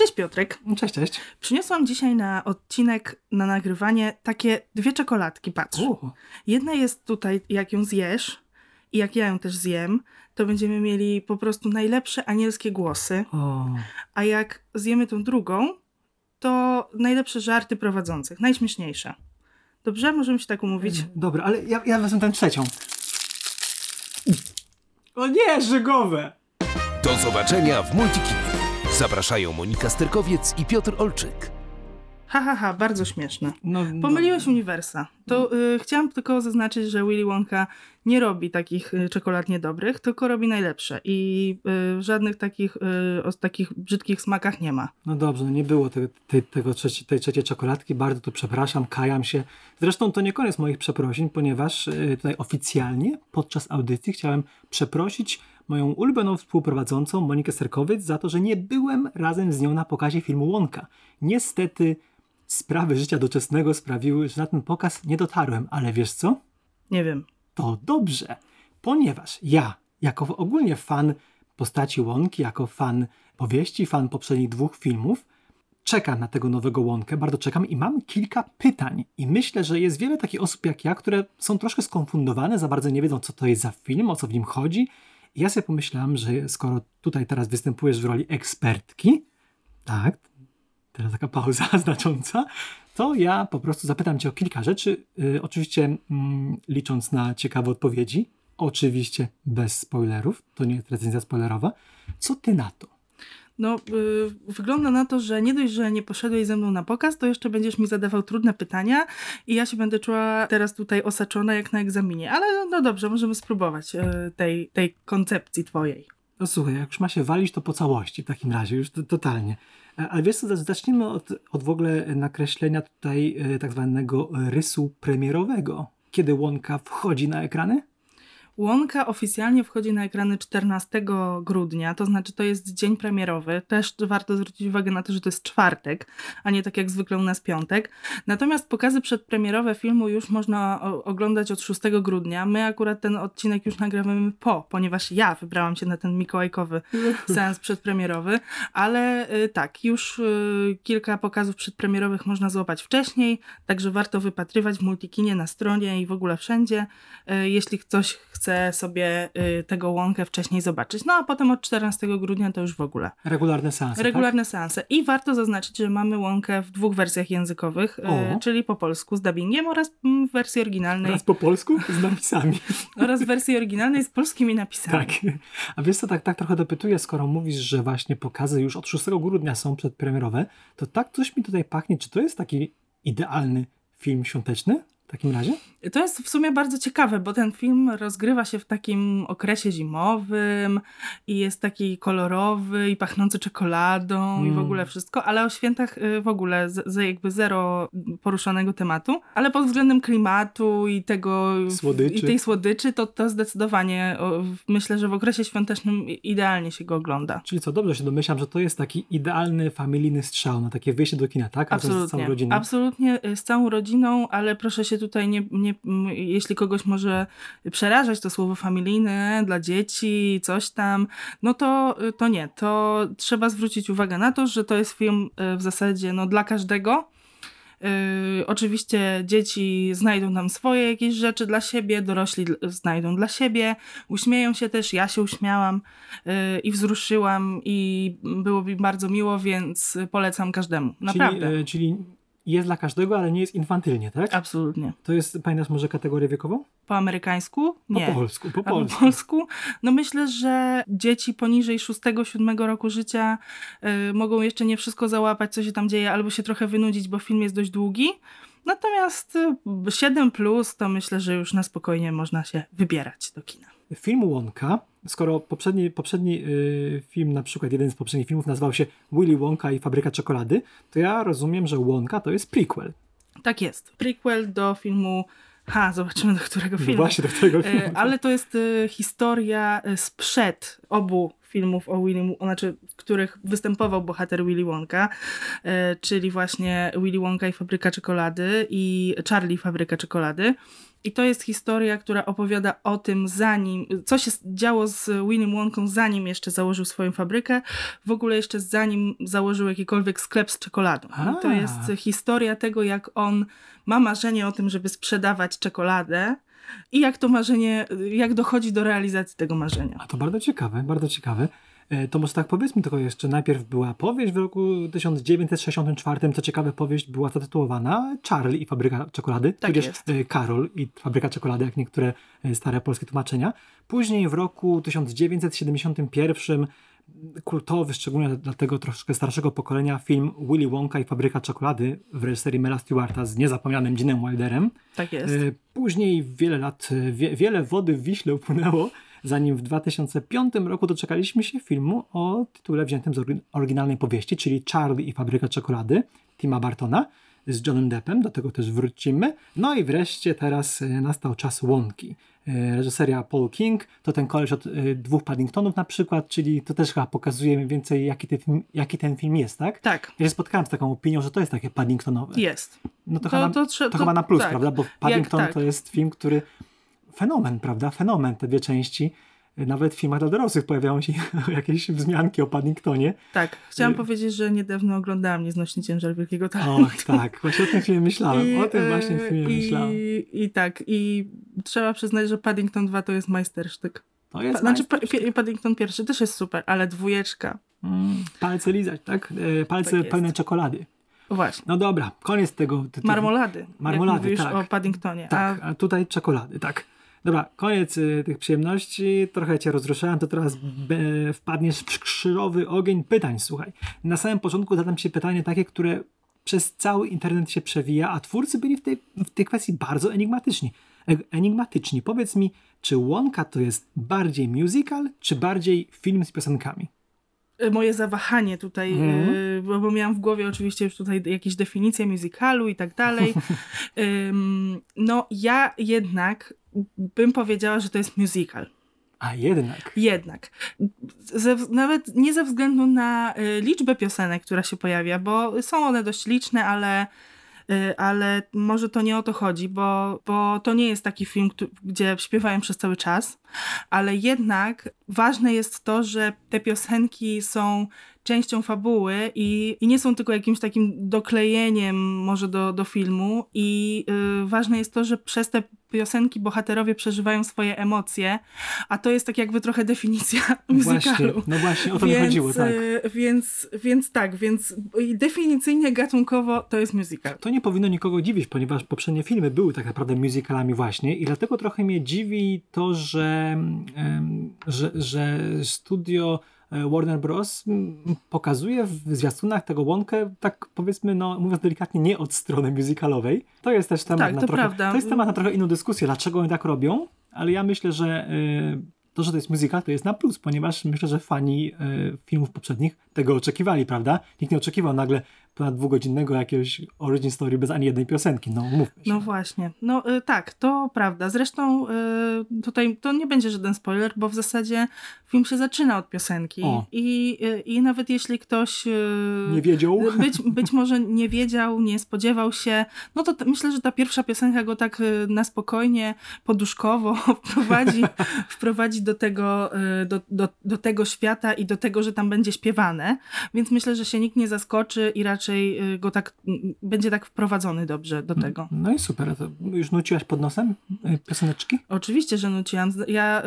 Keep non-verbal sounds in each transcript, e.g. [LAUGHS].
Cześć Piotrek. Cześć, cześć. Przyniosłam dzisiaj na odcinek, na nagrywanie takie dwie czekoladki, patrz. U, Jedna jest tutaj, jak ją zjesz i jak ja ją też zjem, to będziemy mieli po prostu najlepsze anielskie głosy, o, a jak zjemy tą drugą, to najlepsze żarty prowadzących, najśmieszniejsze. Dobrze? Możemy się tak umówić? dobra, ale ja, ja wezmę tę trzecią. O nie, żygowe! Do zobaczenia w Multikinie. Zapraszają Monika Sterkowiec i Piotr Olczyk. Ha, ha, ha, bardzo śmieszne. No, Pomyliłeś uniwersa. To y, chciałam tylko zaznaczyć, że Willy Wonka nie robi takich y, czekolad niedobrych, tylko robi najlepsze i y, żadnych takich, y, o takich brzydkich smakach nie ma. No dobrze, no nie było te, te, tego trzeci, tej trzeciej czekoladki, bardzo tu przepraszam, kajam się. Zresztą to nie koniec moich przeprosin, ponieważ y, tutaj oficjalnie podczas audycji chciałem przeprosić moją ulubioną współprowadzącą Monikę Serkowiec za to, że nie byłem razem z nią na pokazie filmu Łąka. Niestety sprawy życia doczesnego sprawiły, że na ten pokaz nie dotarłem, ale wiesz co? Nie wiem. to dobrze, ponieważ ja, jako ogólnie fan postaci Łąki, jako fan powieści, fan poprzednich dwóch filmów, czekam na tego nowego Łąkę, bardzo czekam i mam kilka pytań. I myślę, że jest wiele takich osób jak ja, które są troszkę skonfundowane, za bardzo nie wiedzą, co to jest za film, o co w nim chodzi. Ja sobie pomyślałam, że skoro tutaj teraz występujesz w roli ekspertki, tak, teraz taka pauza [LAUGHS] znacząca, to ja po prostu zapytam Cię o kilka rzeczy. Y, oczywiście mm, licząc na ciekawe odpowiedzi, oczywiście bez spoilerów, to nie jest recenzja spoilerowa. Co Ty na to? No, y, wygląda na to, że nie dość, że nie poszedłeś ze mną na pokaz, to jeszcze będziesz mi zadawał trudne pytania i ja się będę czuła teraz tutaj osaczona jak na egzaminie. Ale no, no dobrze, możemy spróbować y, tej, tej koncepcji twojej. No słuchaj, jak już ma się walić, to po całości w takim razie, już to, totalnie. A- Ale wiesz co, zacz- zacznijmy od, od w ogóle nakreślenia tutaj y, tak zwanego rysu premierowego. Kiedy Łąka wchodzi na ekrany? Łąka oficjalnie wchodzi na ekrany 14 grudnia, to znaczy to jest dzień premierowy. Też warto zwrócić uwagę na to, że to jest czwartek, a nie tak jak zwykle u nas piątek. Natomiast pokazy przedpremierowe filmu już można oglądać od 6 grudnia. My akurat ten odcinek już nagrywamy po, ponieważ ja wybrałam się na ten mikołajkowy [LAUGHS] seans przedpremierowy, ale y, tak, już y, kilka pokazów przedpremierowych można złapać wcześniej, także warto wypatrywać w multikinie na stronie i w ogóle wszędzie, y, jeśli ktoś chce sobie y, tego łąkę wcześniej zobaczyć. No a potem od 14 grudnia to już w ogóle. Regularne seanse, Regularne seanse. I warto zaznaczyć, że mamy łąkę w dwóch wersjach językowych, y, O. czyli po polsku z dubbingiem oraz mm, w wersji tak? oryginalnej Raz po polsku z napisami. [LAUGHS] oraz w wersji oryginalnej z polskimi napisami. Tak. A wiesz co, tak, tak trochę dopytuję, skoro mówisz, że właśnie pokazy już od 6 grudnia są przedpremierowe, to tak coś mi tutaj pachnie, czy to jest taki idealny film świąteczny w takim razie? To jest w sumie bardzo ciekawe, bo ten film rozgrywa się w takim okresie zimowym i jest taki kolorowy i pachnący czekoladą i w Mm. ogóle wszystko, ale o świętach y, w ogóle z, z jakby zero poruszonego tematu, ale pod względem klimatu i tego Słodyczy. i tej słodyczy to, to zdecydowanie myślę, że w okresie świątecznym idealnie się go ogląda. Czyli co, dobrze się domyślam, że to jest taki idealny familijny strzał na takie wyjście do kina, tak? Razem Z całą Absolutnie. rodziną. Absolutnie y, z całą rodziną, ale proszę się tutaj nie, nie jeśli kogoś może przerażać to słowo familijne dla dzieci, coś tam, no to, y, to nie. To trzeba zwrócić uwagę na to, że to jest film y, w zasadzie no, dla każdego. Yy, oczywiście dzieci znajdą tam swoje jakieś rzeczy dla siebie, dorośli znajdą dla siebie, uśmieją się też, ja się uśmiałam yy, i wzruszyłam i było mi bardzo miło, więc polecam każdemu, naprawdę. Czyli, e, czyli jest dla każdego, ale nie jest infantylnie, tak? Absolutnie. To jest, pamiętasz może kategorię wiekową? Po amerykańsku? Po Nie. polsku, po A po polsku. polsku? No myślę, że dzieci poniżej 6-7 roku życia y, mogą jeszcze nie wszystko załapać, co się tam dzieje, albo się trochę wynudzić, bo film jest dość długi. Natomiast y, 7 plus to myślę, że już na spokojnie można się wybierać do kina. Film Wonka, skoro poprzedni, poprzedni y, film, na przykład jeden z poprzednich filmów nazywał się Willy Wonka i Fabryka Czekolady, to ja rozumiem, że Wonka to jest prequel. Tak jest. Prequel do filmu. Ha, zobaczymy do którego No filmu. właśnie do tego E, filmu. Ale to jest e, historia e, sprzed obu filmów o Willy, znaczy, w których występował bohater Willy Wonka, czyli właśnie Willy Wonka i Fabryka Czekolady i Charlie Fabryka Czekolady. I to jest historia, która opowiada o tym, zanim, co się działo z Willy Wonką, zanim jeszcze założył swoją fabrykę, w ogóle jeszcze zanim założył jakikolwiek sklep z czekoladą. I to jest historia tego, jak on ma marzenie o tym, żeby sprzedawać czekoladę i jak to marzenie, jak dochodzi do realizacji tego marzenia. A to bardzo ciekawe, bardzo ciekawe. E, To może tak powiedzmy tylko jeszcze, najpierw była powieść w roku 1964, co ciekawe powieść była zatytułowana Charlie i Fabryka Czekolady, Tak tudzież jest. e, Karol i Fabryka Czekolady, jak niektóre e, stare polskie tłumaczenia. Później w roku 1971 kultowy, szczególnie dla tego troszkę starszego pokolenia, film Willy Wonka i Fabryka Czekolady w reżyserii Mela Stewarta z niezapomnianym Ginem Wilderem. Tak jest. Później wiele lat, wie, wiele wody w Wiśle upłynęło, zanim w 2005 roku doczekaliśmy się filmu o tytule wziętym z ory- oryginalnej powieści, czyli Charlie i Fabryka Czekolady Tima Bartona z Johnem Deppem, do tego też wrócimy. No i wreszcie teraz e, nastał czas łąki. E, Reżyseria Paul King, to ten koleś od e, dwóch Paddingtonów na przykład, czyli to też chyba pokazuje mniej więcej jaki, ten film, jaki ten film jest, tak? tak, Ja się spotkałem z taką opinią, że to jest takie Paddingtonowe. jest. No to, To- chyba, to to, to- chyba na plus, tak. prawda? Bo Paddington tak. to jest film, który fenomen, prawda? Fenomen, te dwie części. Nawet w filmach dla dorosłych pojawiają się [LAUGHS] jakieś wzmianki o Paddingtonie. Tak. Chciałam Y- powiedzieć, że niedawno oglądałam Nieznośny Ciężar Wielkiego Talentu. Och, [LAUGHS] tak, właśnie o tym filmie myślałem. o tym e, właśnie filmie i, myślałem. I tak, i trzeba przyznać, że Paddington 2 to jest majstersztyk. To jest Znaczy, pa, majstersztyk. pi- Paddington pierwszy też jest super, ale dwójeczka. Mm, Palce lizać, tak? E, Palce Tak pełne czekolady. Właśnie. No dobra, koniec tego. tytułu. Marmolady. Marmolady, jak mówisz tak. o Paddingtonie. Tak, A a tutaj czekolady, tak. Dobra, koniec y, tych przyjemności. Trochę cię rozruszałem, to teraz be, wpadniesz w krzyżowy ogień pytań. Słuchaj, na samym początku zadam ci pytanie takie, które przez cały internet się przewija, a twórcy byli w tej, w tej kwestii bardzo enigmatyczni. E- Enigmatyczni. Powiedz mi, czy Łąka to jest bardziej musical, czy bardziej film z piosenkami? y, moje zawahanie tutaj, y, bo, bo miałam w głowie oczywiście już tutaj jakieś definicje musicalu i tak dalej. [LAUGHS] Ym, no ja jednak bym powiedziała, że to jest musical. A jednak. Jednak. Ze, nawet nie ze względu na y, liczbę piosenek, która się pojawia, bo są one dość liczne, ale, y, ale może to nie o to chodzi, bo, bo to nie jest taki film, gdzie śpiewają przez cały czas, ale jednak ważne jest to, że te piosenki są częścią fabuły i, i nie są tylko jakimś takim doklejeniem może do, do filmu i y, ważne jest to, że przez te piosenki bohaterowie przeżywają swoje emocje, a to jest tak jakby trochę definicja [LAUGHS] Właśnie, musicalu. no właśnie, o to mi więc, chodziło, tak. y, więc, więc tak, więc definicyjnie gatunkowo to jest musical. To nie powinno nikogo dziwić, ponieważ poprzednie filmy były tak naprawdę musicalami właśnie i dlatego trochę mnie dziwi to, że, że, że studio Warner Bros. pokazuje w zwiastunach tego łąkę, tak powiedzmy, no mówiąc delikatnie, nie od strony musicalowej. To jest też temat Tak, na to trochę, prawda. to jest temat na trochę inną dyskusję, dlaczego oni tak robią, ale ja myślę, że e, to, że to jest muzyka, to jest na plus, ponieważ myślę, że fani e, filmów poprzednich tego oczekiwali, prawda? Nikt nie oczekiwał nagle ponad dwugodzinnego jakiegoś origin story bez ani jednej piosenki, no mówmy się. No właśnie. No y, tak, to prawda. Zresztą y, tutaj to nie będzie żaden spoiler, bo w zasadzie film się zaczyna od piosenki O. i, y, i nawet jeśli ktoś y, nie wiedział? być, być może nie wiedział, nie spodziewał się, no to myślę, że ta pierwsza piosenka go tak na spokojnie, poduszkowo [LAUGHS] wprowadzi, wprowadzi do, tego, do, do, do tego świata i do tego, że tam będzie śpiewane, więc myślę, że się nikt nie zaskoczy i raczej y, go tak, mm, będzie tak wprowadzony dobrze do tego. No i super, to już nuciłaś pod nosem e, pioseneczki? Oczywiście, że nuciłam. Ja y,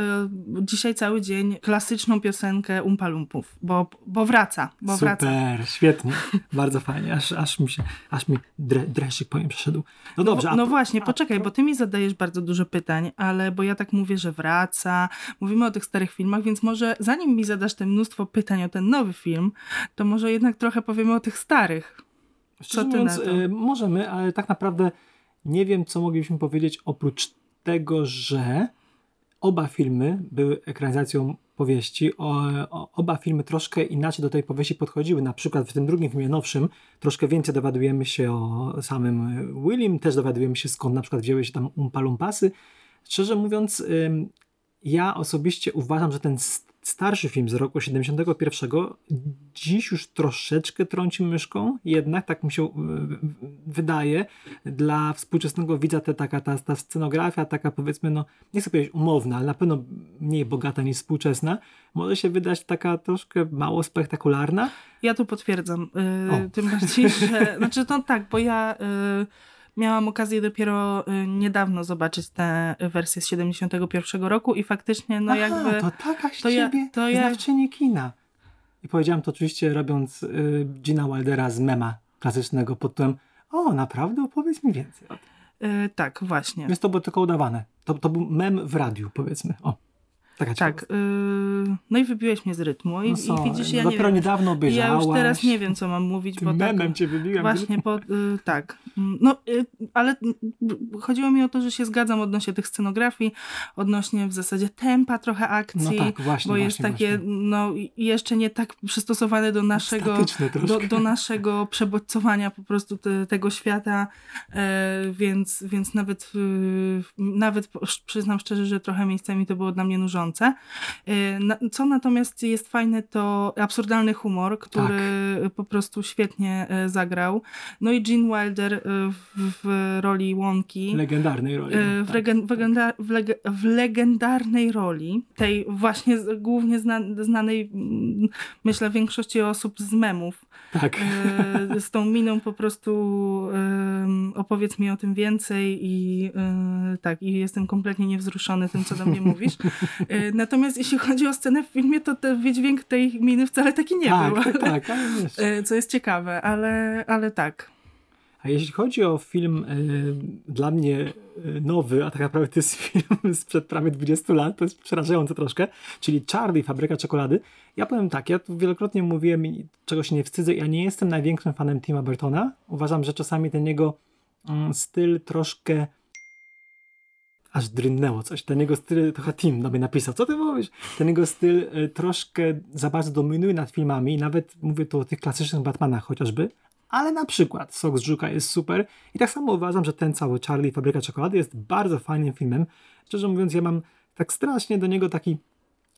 dzisiaj cały dzień klasyczną piosenkę Umpa Lumpów, bo, bo wraca, bo wraca. Super, świetnie, bardzo fajnie, aż, aż mi się, aż mi dre, dreszczyk powiem przeszedł. No dobrze, no, a no pro- właśnie, poczekaj, bo ty mi zadajesz bardzo dużo pytań, ale bo ja tak mówię, że wraca, mówimy o tych starych filmach, więc może zanim mi zadasz te mnóstwo pytań o ten nowy film, to może jednak trochę powiemy o tych starych. Szczerze mówiąc, e, możemy, ale tak naprawdę nie wiem, co moglibyśmy powiedzieć oprócz tego, że oba filmy były ekranizacją powieści. O, o, oba filmy troszkę inaczej do tej powieści podchodziły. Na przykład w tym drugim filmie nowszym troszkę więcej dowiadujemy się o samym Willim, też dowiadujemy się skąd na przykład wzięły się tam Umpa Lumpasy. Szczerze mówiąc, ja osobiście uważam, że ten, s- starszy film z roku 71, dziś już troszeczkę trąci myszką, jednak tak mi się y, wydaje, dla współczesnego widza ta, taka, ta, ta scenografia, taka powiedzmy, no nie chcę powiedzieć umowna, ale na pewno mniej bogata niż współczesna, może się wydać taka troszkę mało spektakularna. Ja tu potwierdzam. Yy, tym bardziej, że. Znaczy, to tak, bo ja. Yy miałam okazję dopiero y, niedawno zobaczyć tę wersję z 71 roku i faktycznie no Aha, jakby... to taka z to ja, ciebie to ja... znawczyni kina. I powiedziałam to oczywiście robiąc y, Gina Wildera z mema klasycznego pod tytułem o, naprawdę? Opowiedz mi więcej. Yy, tak, właśnie. Więc to było tylko udawane. To, to był mem w radiu, powiedzmy. O. Taka tak, yy, no i wybiłeś mnie z rytmu i, no i widzisz, ja no nie dopiero wiem, niedawno obejrzałaś. Ja już teraz nie wiem, co mam mówić, Tym bo memem tak, cię wybiłem. Właśnie, po, yy, tak. No, yy, ale chodziło mi o to, że się zgadzam odnośnie tych scenografii, odnośnie w zasadzie tempa trochę akcji, no tak, właśnie, bo jest właśnie, takie, właśnie. no jeszcze nie tak przystosowane do naszego, do, do, naszego przebodźcowania po prostu te, tego świata, e, więc, więc nawet, nawet przyznam szczerze, że trochę miejscami to było dla mnie nużące. Y, co natomiast jest fajne, to absurdalny humor, który tak. po prostu świetnie e, zagrał. No i Gene Wilder e, w, w roli Wonki. Legendarnej roli. E, w, tak. w, legenda, w, leg, w, legendarnej roli, tej właśnie głównie zna, znanej, myślę, większości osób z memów. Tak. Z tą miną po prostu opowiedz mi o tym więcej i tak, i jestem kompletnie niewzruszony tym, co do mnie mówisz. Natomiast jeśli chodzi o scenę w filmie, to ten wydźwięk tej miny wcale taki nie tak, był. Tak, tak. E, co jest ciekawe, ale, ale tak. A jeśli chodzi o film y, dla mnie y, nowy, a tak naprawdę to jest [LAUGHS] film sprzed prawie 20 lat, to jest przerażające troszkę, czyli Charlie, Fabryka Czekolady. Ja powiem tak, ja tu wielokrotnie mówiłem, czego się nie wstydzę, ja nie jestem największym fanem Tima Burtona. Uważam, że czasami ten jego mm, styl troszkę aż drynęło coś. Ten jego styl, trochę Tim do mnie napisał, co ty mówisz? Ten jego styl y, troszkę za bardzo dominuje nad filmami, nawet mówię tu o tych klasycznych Batmanach chociażby, ale na przykład Sok z Żuka jest super i tak samo uważam, że ten cały Charlie Fabryka Czekolady jest bardzo fajnym filmem. Szczerze mówiąc, ja mam tak strasznie do niego taki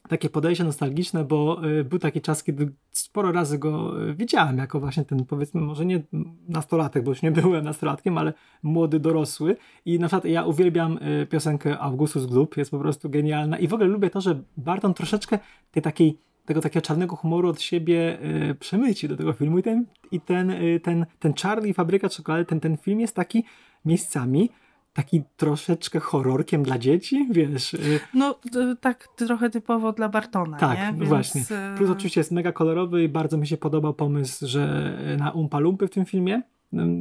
takie podejście nostalgiczne, bo y, był taki czas, kiedy sporo razy go y, widziałem jako właśnie ten, powiedzmy, może nie nastolatek, bo już nie byłem nastolatkiem, ale młody, dorosły. I na przykład ja uwielbiam y, piosenkę Augustus Gloop, jest po prostu genialna. I w ogóle lubię to, że Barton troszeczkę tej takiej tego takiego czarnego humoru od siebie przemyci do tego filmu i ten, i ten, ten, ten Charlie Fabryka Czekolady, ten, ten film jest taki miejscami taki troszeczkę horrorkiem dla dzieci, wiesz. Y, no tak trochę typowo dla Bartona, Tak, nie? Więc... właśnie. Plus oczywiście jest mega kolorowy i bardzo mi się podobał pomysł, że na Umpa Lumpy w tym filmie,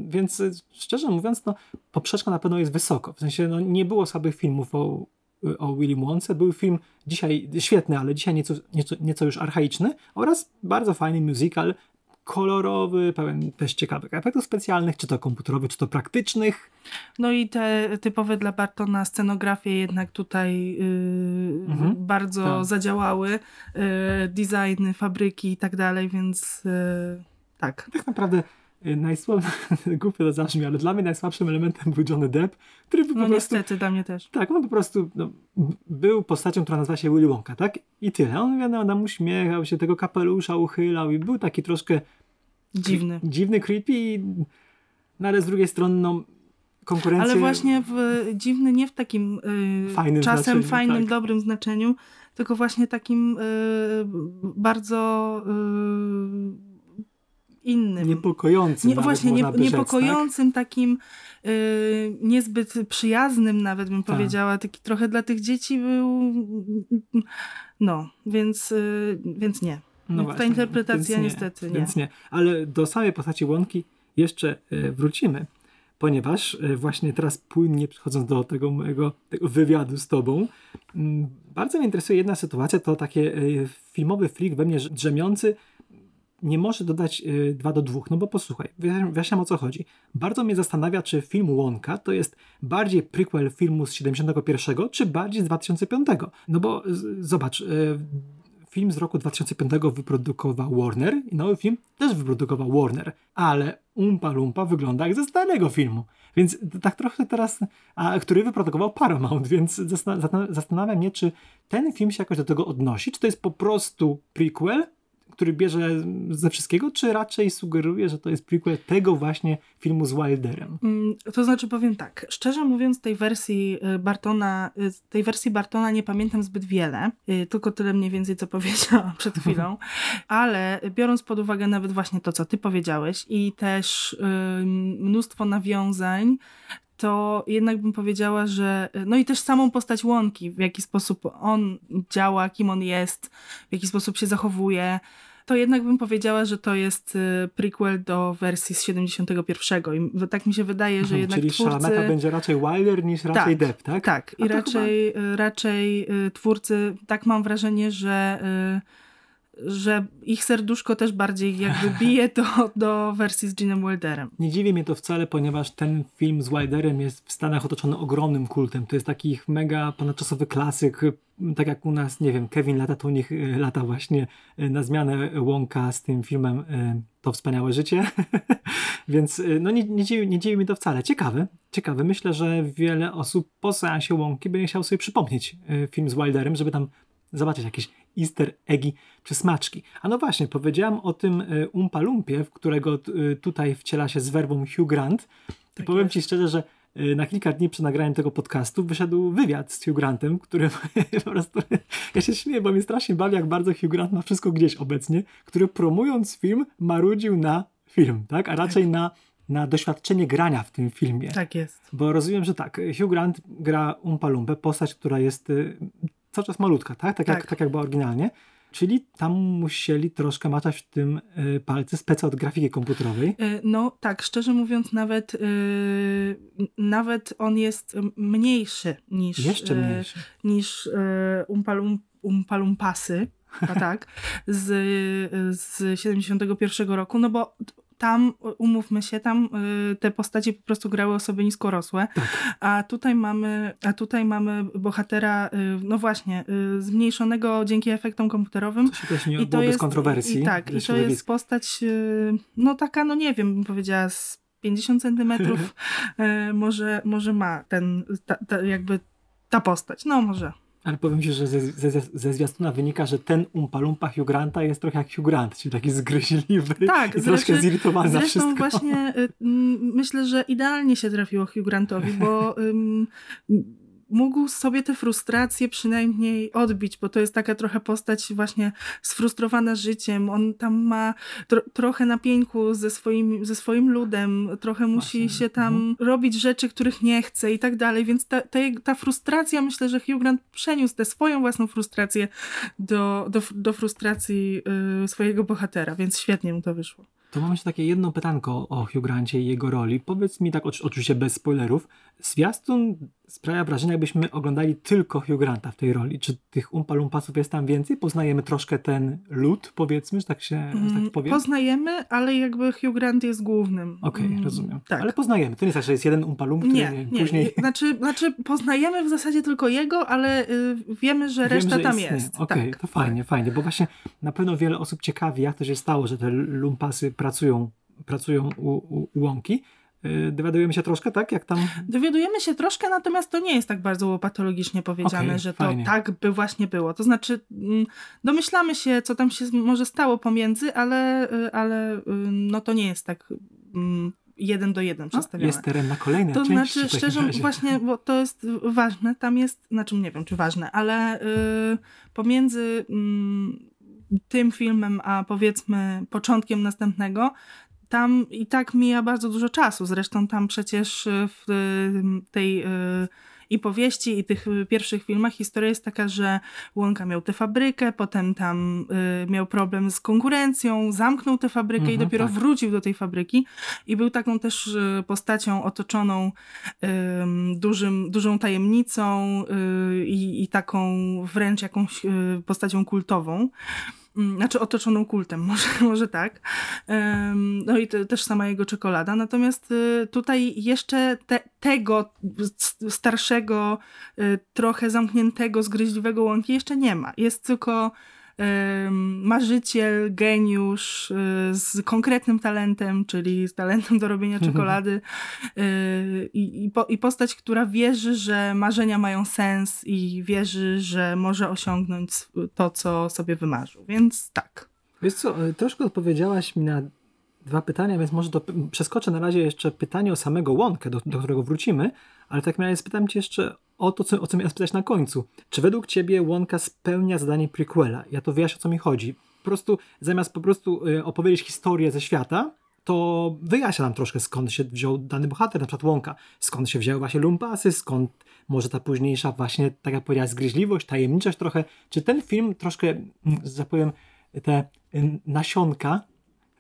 więc szczerze mówiąc, no, poprzeczka na pewno jest wysoko. W sensie no, nie było słabych filmów o, o Willy Wonce. Był film dzisiaj świetny, ale dzisiaj nieco, nieco, nieco już archaiczny oraz bardzo fajny musical, kolorowy, pełen też ciekawych efektów specjalnych, czy to komputerowych, czy to praktycznych. No i te typowe dla Bartona scenografie jednak tutaj yy, mhm, bardzo tak. zadziałały, yy, designy, fabryki i tak dalej, więc yy, tak. Tak naprawdę najsłabszym, [LAUGHS] głupio to zabrzmi, ale dla mnie najsłabszym elementem był Johnny Depp, który był no po prostu... niestety, dla mnie też. Tak, on po prostu no, był postacią, która nazywa się Willy Wonka, tak? I tyle. On, wiadomo, nam uśmiechał się, tego kapelusza uchylał i był taki troszkę... Dziwny. Dziwny, creepy, no ale z drugiej strony, no konkurencja... Ale właśnie w, dziwny nie w takim yy, fajnym czasem znaczeniu, fajnym, tak. dobrym znaczeniu, tylko właśnie takim yy, bardzo... Yy, innym. Niepokojącym. Nie, właśnie, nie, rzec, niepokojącym, tak? takim y, niezbyt przyjaznym, nawet bym tak. powiedziała. Taki trochę dla tych dzieci był. No, więc, y, więc nie. No Ta właśnie, interpretacja nie, niestety nie. Więc nie. Ale do samej postaci łąki jeszcze y, wrócimy, ponieważ właśnie teraz płynnie przechodząc do tego mojego tego wywiadu z tobą, mm, bardzo mnie interesuje jedna sytuacja, to takie filmowy freak we mnie drzemiący, nie może dodać 2 do 2, no bo posłuchaj, wyjaśniam o co chodzi. Bardzo mnie zastanawia, czy film Łąka to jest bardziej prequel filmu z 71, czy bardziej z 2005. No bo zobacz, film z roku 2005 wyprodukował Warner i nowy film też wyprodukował Warner, ale Umpa Lumpa wygląda jak ze starego filmu. Więc tak trochę teraz, a który wyprodukował Paramount, więc zastanawiam mnie, czy ten film się jakoś do tego odnosi, czy to jest po prostu prequel, który bierze ze wszystkiego, czy raczej sugeruje, że to jest prequel tego właśnie filmu z Wilderem? Mm, to znaczy powiem tak, szczerze mówiąc tej wersji y, Bartona, y, tej wersji Bartona nie pamiętam zbyt wiele, y, tylko tyle mniej więcej co [LAUGHS] powiedziałam przed chwilą, ale biorąc pod uwagę nawet właśnie to, co ty powiedziałeś i też mnóstwo nawiązań to jednak bym powiedziała, że no i też samą postać Łąki, w jaki sposób on działa, kim on jest, w jaki sposób się zachowuje, to jednak bym powiedziała, że to jest y, prequel do wersji z 71. I tak mi się wydaje, że mhm, jednak Czyli twórcy... Czyli będzie raczej Wilder niż raczej tak, Depp, tak? Tak, i raczej, chyba... raczej y, twórcy, tak mam wrażenie, że y, że ich serduszko też bardziej jakby [LAUGHS] bije do, do wersji z Ginem Wilderem. Nie dziwi mnie to wcale, ponieważ ten film z Wilderem jest w Stanach otoczony ogromnym kultem. To jest taki ich mega ponadczasowy klasyk, tak jak u nas, nie wiem, Kevin lata, to u nich y, lata właśnie y, na zmianę Łąka z tym filmem y, To wspaniałe życie. [LAUGHS] Więc no nie, nie, dziwi, nie dziwi mnie to wcale. Ciekawe, ciekawe. Myślę, że wiele osób po seansie Łąki będzie chciał sobie przypomnieć film z Wilderem, żeby tam zobaczyć jakieś easter eggi czy smaczki. A no właśnie, powiedziałam o tym e, Umpa Lumpie, w którego e, tutaj wciela się z werbą Hugh Grant. Tak powiem jest. Ci szczerze, że e, na kilka dni przed nagraniem tego podcastu wyszedł wywiad z Hugh Grantem, który [LAUGHS] po prostu, ja się śmieję, bo mnie strasznie bawi, jak bardzo Hugh Grant ma wszystko gdzieś obecnie, który promując film marudził na film, tak? A raczej tak. na na doświadczenie grania w tym filmie. Tak jest. Bo rozumiem, że tak, Hugh Grant gra Umpa Lumpę, postać, która jest cały czas malutka, tak? Tak, tak. Jak, tak jak była oryginalnie. Czyli tam musieli troszkę matać w tym y, palce speca od grafiki komputerowej. Y, no tak, szczerze mówiąc nawet y, nawet on jest mniejszy niż Jeszcze mniejszy. niż Umpalum, Umpalumpasy, a tak, [LAUGHS] z, z 71 roku, no bo tam, umówmy się, tam y, te postacie po prostu grały osoby niskorosłe, tak. a tutaj mamy, a tutaj mamy bohatera, y, no właśnie, y, zmniejszonego dzięki efektom komputerowym. To się też nie I to jest, kontrowersji. I, tak, i to jest postać, no taka, no nie wiem, bym powiedziała z 50 centymetrów [LAUGHS] może, może ma ten, ta, ta, jakby ta postać, no może. Ale powiem Ci, że ze, ze, ze zwiastuna wynika, że ten Umpa Hugh Granta jest trochę jak Hugh Grant, czyli taki zgryźliwy tak, i troszkę zirytowany na wszystko. Zresztą właśnie y, myślę, że idealnie się trafiło Hugh Grantowi, bo mógł sobie te frustracje przynajmniej odbić, bo to jest taka trochę postać właśnie sfrustrowana życiem. On tam ma tro trochę na pieńku ze swoim, ze swoim ludem, trochę musi właśnie. się tam mhm. robić rzeczy, których nie chce i tak dalej, więc ta, ta, ta frustracja, myślę, że Hugh Grant przeniósł tę swoją własną frustrację do, do, do frustracji y, swojego bohatera, więc świetnie mu to wyszło. To mam jeszcze takie jedno pytanko o Hugh Grancie i jego roli. Powiedz mi tak oczywiście bez spoilerów. Zwiastun sprawia wrażenie, jakbyśmy oglądali tylko Hugh Granta w tej roli. Czy tych Umpa Lumpasów jest tam więcej? Poznajemy troszkę ten lud, powiedzmy, że tak się tak mm, powiem? Poznajemy, ale jakby Hugh Grant jest głównym. Okej, okay, mm, rozumiem. Tak. Ale poznajemy. To nie jest tak, że jest jeden Umpa Lump, który nie, nie, później... Nie. [LAUGHS] Znaczy, znaczy poznajemy w zasadzie tylko jego, ale y, wiemy, że reszta Wiem, że tam jest. Okej, okay, tak, to fajnie, fajnie, bo właśnie na pewno wiele osób ciekawi, jak to się stało, że te lumpasy pracują, pracują u, u, u łąki, dowiadujemy się troszkę, tak? Jak tam... Dowiadujemy się troszkę, natomiast to nie jest tak bardzo patologicznie powiedziane, okay, że to fajnie. tak by właśnie było. To znaczy, mm, domyślamy się, co tam się może stało pomiędzy, ale, y, ale y, no to nie jest tak mm, jeden do jeden przedstawione. Jest teren na kolejne To znaczy, szczerze, właśnie, bo to jest ważne, tam jest, znaczy nie wiem, czy ważne, ale pomiędzy mm, tym filmem, a powiedzmy początkiem następnego, tam i tak mija bardzo dużo czasu. Zresztą tam przecież w tej y, i powieści, i tych pierwszych filmach historia jest taka, że Łąka miał tę fabrykę, potem tam y, miał problem z konkurencją, zamknął tę fabrykę mhm, i dopiero tak. wrócił do tej fabryki i był taką też y, postacią otoczoną y, dużym, dużą tajemnicą y, i taką wręcz jakąś postacią kultową. Mm, znaczy otoczoną kultem, [LAUGHS] może, może tak. No i te, też sama jego czekolada. Natomiast y, tutaj jeszcze te, tego starszego, y, trochę zamkniętego, zgryźliwego łąki jeszcze nie ma. Jest tylko marzyciel, geniusz y, z konkretnym talentem, czyli z talentem do robienia [LAUGHS] czekolady y, i, i, po, i postać, która wierzy, że marzenia mają sens i wierzy, że może osiągnąć to, co sobie wymarzył. Więc tak. Wiesz co, y, troszkę odpowiedziałaś mi na dwa pytania, więc może do, przeskoczę na razie jeszcze pytanie o samego Łąkę, do, do którego wrócimy, ale w takim razie spytam cię jeszcze o to, co, o co miałem spytać na końcu. Czy według ciebie Łąka spełnia zadanie prequela? Ja to wiesz, o co mi chodzi. Po prostu, zamiast po prostu y, opowiedzieć historię ze świata, to wyjaśnia nam troszkę, skąd się wziął dany bohater, na przykład Łąka. Skąd się wzięły właśnie lumpasy, skąd może ta późniejsza właśnie, tak jak powiedziałeś, zgryźliwość, tajemniczość trochę. Czy ten film troszkę, mm, że tak powiem, te y, nasionka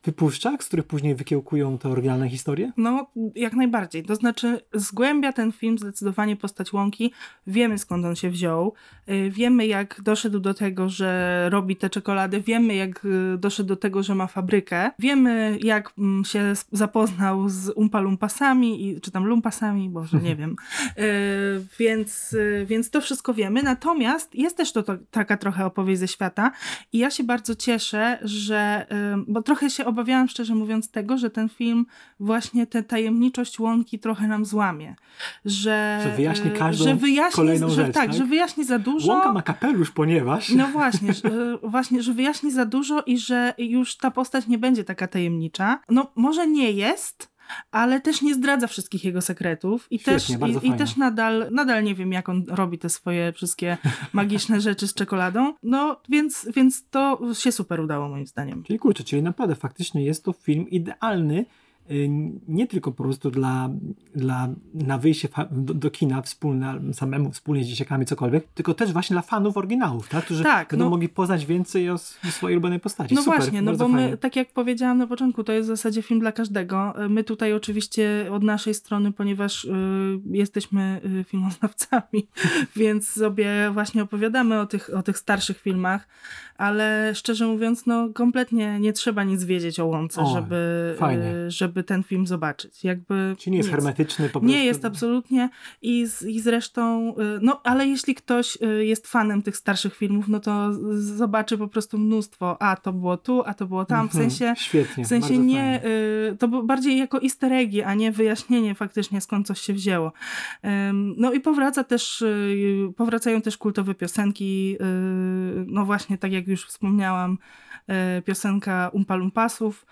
wypuszcza, z których później wykiełkują te oryginalne historie? No, jak najbardziej. To znaczy, zgłębia ten film zdecydowanie postać Łąki. Wiemy skąd on się wziął. Y, Wiemy, jak doszedł do tego, że robi te czekolady. Wiemy, jak y, doszedł do tego, że ma fabrykę. Wiemy, jak mm, się zapoznał z Umpa Lumpasami, i, czy tam Lumpasami, boże, nie [LAUGHS] wiem. Y, Więc, więc to wszystko wiemy. Natomiast jest też to, to taka trochę opowieść ze świata. I ja się bardzo cieszę, że, bo trochę się obawiałam, szczerze mówiąc, tego, że ten film właśnie tę tajemniczość łąki trochę nam złamie. Że, Że wyjaśni y, każdą że wyjaśni, kolejną że, rzecz, tak, tak? że wyjaśni za dużo. Łąka ma kapelusz, ponieważ... No właśnie, że, y, właśnie, że wyjaśni za dużo i że już ta postać nie będzie taka tajemnicza. No może nie jest, ale też nie zdradza wszystkich jego sekretów i Świetnie, też, i, i też nadal, nadal nie wiem, jak on robi te swoje wszystkie [LAUGHS] magiczne rzeczy z czekoladą. No więc, więc to się super udało moim zdaniem. Czyli kurczę, czyli naprawdę faktycznie jest to film idealny nie tylko po prostu dla, dla na wyjście do, do kina wspólne, samemu wspólnie z dzieciakami, cokolwiek, tylko też właśnie dla fanów oryginałów, tak? którzy Tak, będą no- mogli poznać więcej o swojej ulubionej postaci. No Super, właśnie, no bo fajnie. my, tak jak powiedziałam na początku, to jest w zasadzie film dla każdego. My tutaj oczywiście od naszej strony, ponieważ y, jesteśmy y, filmoznawcami, [LAUGHS] więc sobie właśnie opowiadamy o tych, o tych starszych filmach, ale szczerze mówiąc, no kompletnie nie trzeba nic wiedzieć o Łące, O, żeby, fajnie. y, żeby ten film zobaczyć. Jakby Czyli nie jest nic. hermetyczny po prostu. Nie jest absolutnie i, z, i zresztą, y, no ale jeśli ktoś y, jest fanem tych starszych filmów, no to zobaczy po prostu mnóstwo, a to było tu, a to było tam, w Mhm, sensie, Świetnie, w sensie nie, fajnie. to było bardziej jako easter eggi, a nie wyjaśnienie faktycznie skąd coś się wzięło. No i powraca też, powracają też kultowe piosenki, no właśnie tak jak już wspomniałam, y, piosenka Umpa Lumpasów,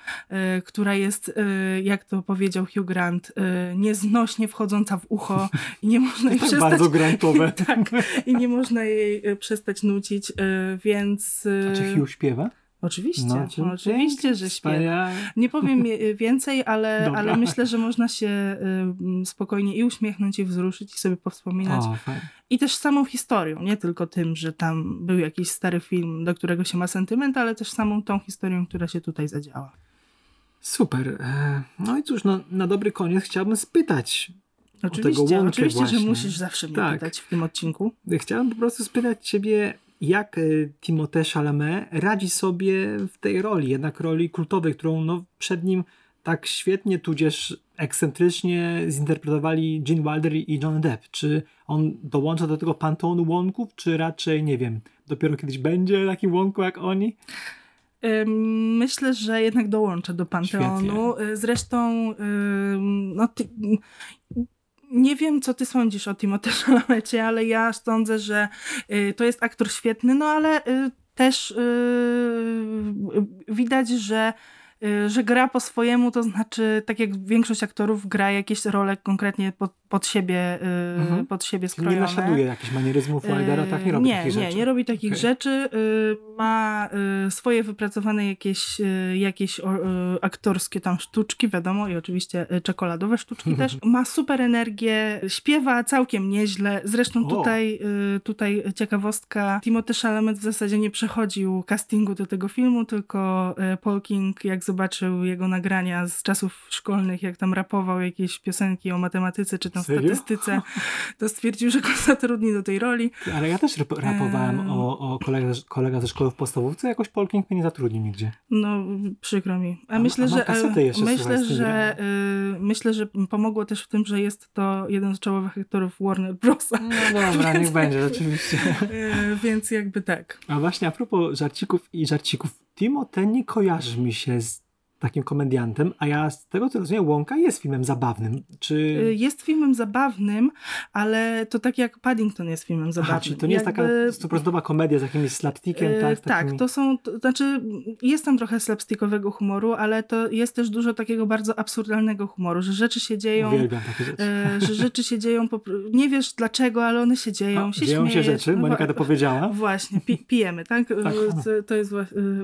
y, która jest, y, jak to powiedział Hugh Grant, nieznośnie wchodząca w ucho i nie można jej [LAUGHS] Tak przestać... bardzo grantowe. [LAUGHS] tak, i nie można jej przestać nucić, więc... A czy Hugh śpiewa? Oczywiście, No, czy- oczywiście, że. Wspaniale. Nie powiem je- więcej, ale, Dobra. ale myślę, że można się y, spokojnie i uśmiechnąć, i wzruszyć, i sobie powspominać. O. I też samą historią, nie tylko tym, że tam był jakiś stary film, do którego się ma sentyment, ale też samą tą historią, która się tutaj zadziała. Super. E, No i cóż, no, na dobry koniec chciałbym spytać Oczywiście, oczywiście, że musisz zawsze mnie Tak. pytać w tym odcinku. Chciałem po prostu spytać Ciebie, jak e, Timothée Chalamet radzi sobie w tej roli, jednak roli kultowej, którą no, przed nim tak świetnie, tudzież ekscentrycznie zinterpretowali Gene Wilder i John Depp. Czy on dołącza do tego panteonu łąków, czy raczej, nie wiem, dopiero kiedyś będzie takim łąką jak oni? Myślę, że jednak dołączę do Panteonu. Y, Zresztą no, ty, nie wiem, co ty sądzisz o Timothée Chalamecie, ale ja sądzę, że y, to jest aktor świetny, no ale y, też y, widać, że że gra po swojemu, to znaczy, tak jak większość aktorów gra jakieś role konkretnie pod, pod siebie, y, Mhm. pod siebie Czyli nie skrojone. naśladuje jakichś manieryzmów Wildera, tak nie robi nie, takich nie, rzeczy. nie robi takich Okej. rzeczy. Y, Ma y, swoje wypracowane jakieś, y, jakieś y, aktorskie tam sztuczki, wiadomo, i oczywiście y, czekoladowe sztuczki [LAUGHS] też. Ma super energię, śpiewa całkiem nieźle. Zresztą tutaj, y, tutaj ciekawostka, Timothée Chalamet w zasadzie nie przechodził castingu do tego filmu, tylko y, Paul King, jak zobaczył zobaczył jego nagrania z czasów szkolnych, jak tam rapował jakieś piosenki o matematyce czy tam Serio? statystyce, to stwierdził, że go [LAUGHS] zatrudni do tej roli. Ale ja też rap- rapowałem Em. o, o kolega, kolega ze szkoły w podstawówce, jakoś Polking mnie nie zatrudnił nigdzie. No, przykro mi. A, A- myślę, a że słuchaj, myślę, że y, myślę, że pomogło też w tym, że jest to jeden z czołowych aktorów Warner Brosa. No dobra, [LAUGHS] niech będzie, rzeczywiście. Y, więc jakby tak. A właśnie a propos żarcików i żarcików, Timo, ten nie kojarzy mi się z takim komediantem, a ja z tego co rozumiem, Łąka jest filmem zabawnym. Czy... Y, Jest filmem zabawnym, ale to tak jak Paddington jest filmem zabawnym. Aha, czyli to nie jest taka Jakby- stuprocentowa komedia z jakimś slapstickiem, E, tak? Tak, takimi- to są, to, znaczy jest tam trochę slapstickowego humoru, ale to jest też dużo takiego bardzo absurdalnego humoru, że rzeczy się dzieją, Uwielbiam takie rzeczy. e, że rzeczy się dzieją, po, nie wiesz dlaczego, ale one się dzieją, A, się dzieją się śmiejesz. rzeczy, No Monika to powiedziała. [LAUGHS] Właśnie, pi, pijemy, tak? E, To, jest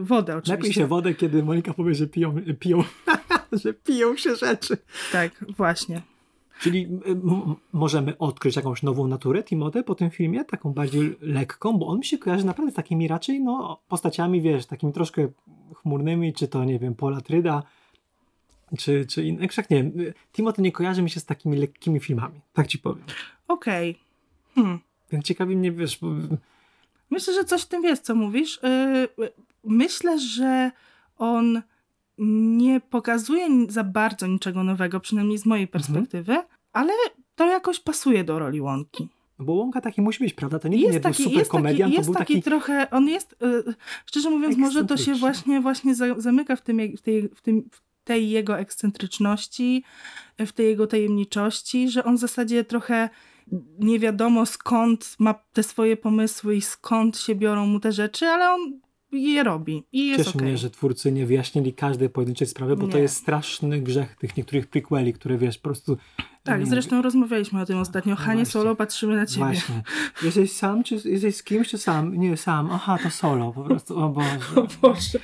woda oczywiście. Napij się wodę, kiedy Monika powie, że piją, piją, [LAUGHS] że piją się rzeczy. Tak, właśnie. Czyli możemy odkryć jakąś nową naturę Timotę po tym filmie, taką bardziej lekką, bo on mi się kojarzy naprawdę z takimi raczej no, postaciami, wiesz, takimi troszkę chmurnymi, czy to, nie wiem, Paula Tryda, czy, czy inne. Jak nie wiem, Timothy nie kojarzy mi się z takimi lekkimi filmami, tak ci powiem. Okej. Hmm. Więc ciekawi mnie, wiesz, bo- Myślę, że coś w tym jest, co mówisz. Yy, Myślę, że on nie pokazuje za bardzo niczego nowego, przynajmniej z mojej Mhm. perspektywy, ale to jakoś pasuje do roli Łąki. bo Łąka taki musi być, prawda? To nie Jest był taki, super jest taki, komedian, to jest był taki, taki... trochę, on jest, yy, szczerze mówiąc, może to się właśnie, właśnie za, zamyka w, tym, w, tej, w, tym, w tej jego ekscentryczności, w tej jego tajemniczości, że on w zasadzie trochę nie wiadomo skąd ma te swoje pomysły i skąd się biorą mu te rzeczy, ale on je robi i jest Cieszy okej. mnie, że twórcy nie wyjaśnili każdej pojedynczej sprawy, bo to Nie. jest straszny grzech tych niektórych prequeli, które wiesz, po prostu... Tak, nie, zresztą rozmawialiśmy o tym ostatnio. No Hanie. Solo, patrzymy na ciebie. Właśnie. Jesteś sam, czy jesteś z kimś, czy sam? Nie, sam. Aha, to solo, po prostu, o Boże. [LAUGHS] O Boże.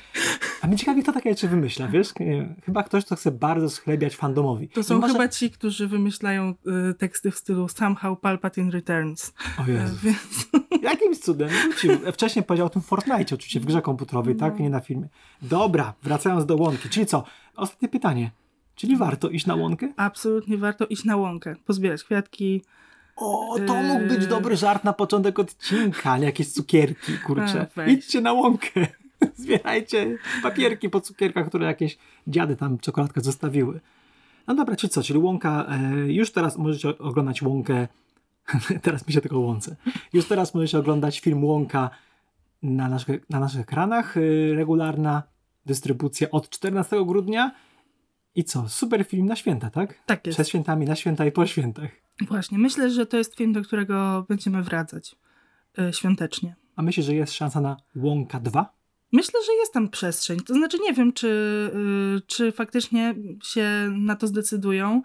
A mnie ciekawi, kto takie rzeczy wymyśla, wiesz? Chyba ktoś, kto chce bardzo schlebiać fandomowi. To są może... chyba ci, którzy wymyślają y, teksty w stylu Somehow Palpatine Returns. O Y, Jezu. [LAUGHS] więc [LAUGHS] Jakimś cudem wrócił. Wcześniej powiedział o tym Fortnite, oczywiście w grze komputerowej, tak? Nie na filmie. Dobra, wracając do łąki. Czyli co? Ostatnie pytanie. Czyli warto iść na łąkę? absolutnie warto iść na łąkę, pozbierać kwiatki. O, to Eee. mógł być dobry żart na początek odcinka, ale jakieś cukierki, kurczę. A. Idźcie na łąkę. [LAUGHS] Zbierajcie papierki po cukierkach, które jakieś dziady tam czekoladkę zostawiły. No dobra, czyli co? Czyli łąka, e, już teraz możecie oglądać łąkę, [LAUGHS] teraz mi się tylko łące. Już teraz możecie oglądać film Łąka na naszych, na naszych ekranach. E, regularna dystrybucja od 14 grudnia. I co? Super film na święta, tak? Tak jest. Przed świętami, na święta i po świętach. Właśnie, myślę, że to jest film, do którego będziemy wracać y, świątecznie. A myślisz, że jest szansa na Łąka 2? Myślę, że jest tam przestrzeń. To znaczy, nie wiem, czy, y, czy faktycznie się na to zdecydują.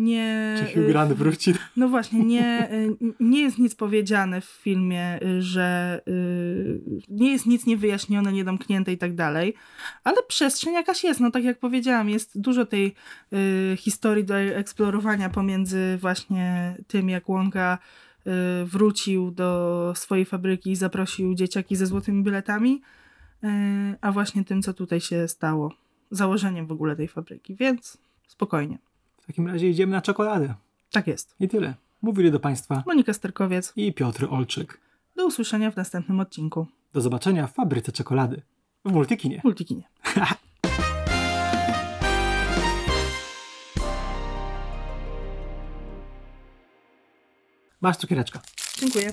Nie, Czy Hugh y, Grant wróci? No właśnie, nie, y, nie jest nic powiedziane w filmie, że y, nie jest nic niewyjaśnione, niedomknięte i tak dalej, ale przestrzeń jakaś jest. No tak jak powiedziałam, jest dużo tej historii do eksplorowania pomiędzy właśnie tym, jak Łąka wrócił do swojej fabryki i zaprosił dzieciaki ze złotymi biletami, a właśnie tym, co tutaj się stało. Założeniem w ogóle tej fabryki, więc spokojnie. W takim razie idziemy na czekoladę. Tak jest. I tyle. Mówili do Państwa Monika Sterkowiec. i Piotr Olczyk. Do usłyszenia w następnym odcinku. Do zobaczenia w fabryce czekolady. W Multikinie. Multikinie. [LAUGHS] Masz cukiereczka. Dziękuję.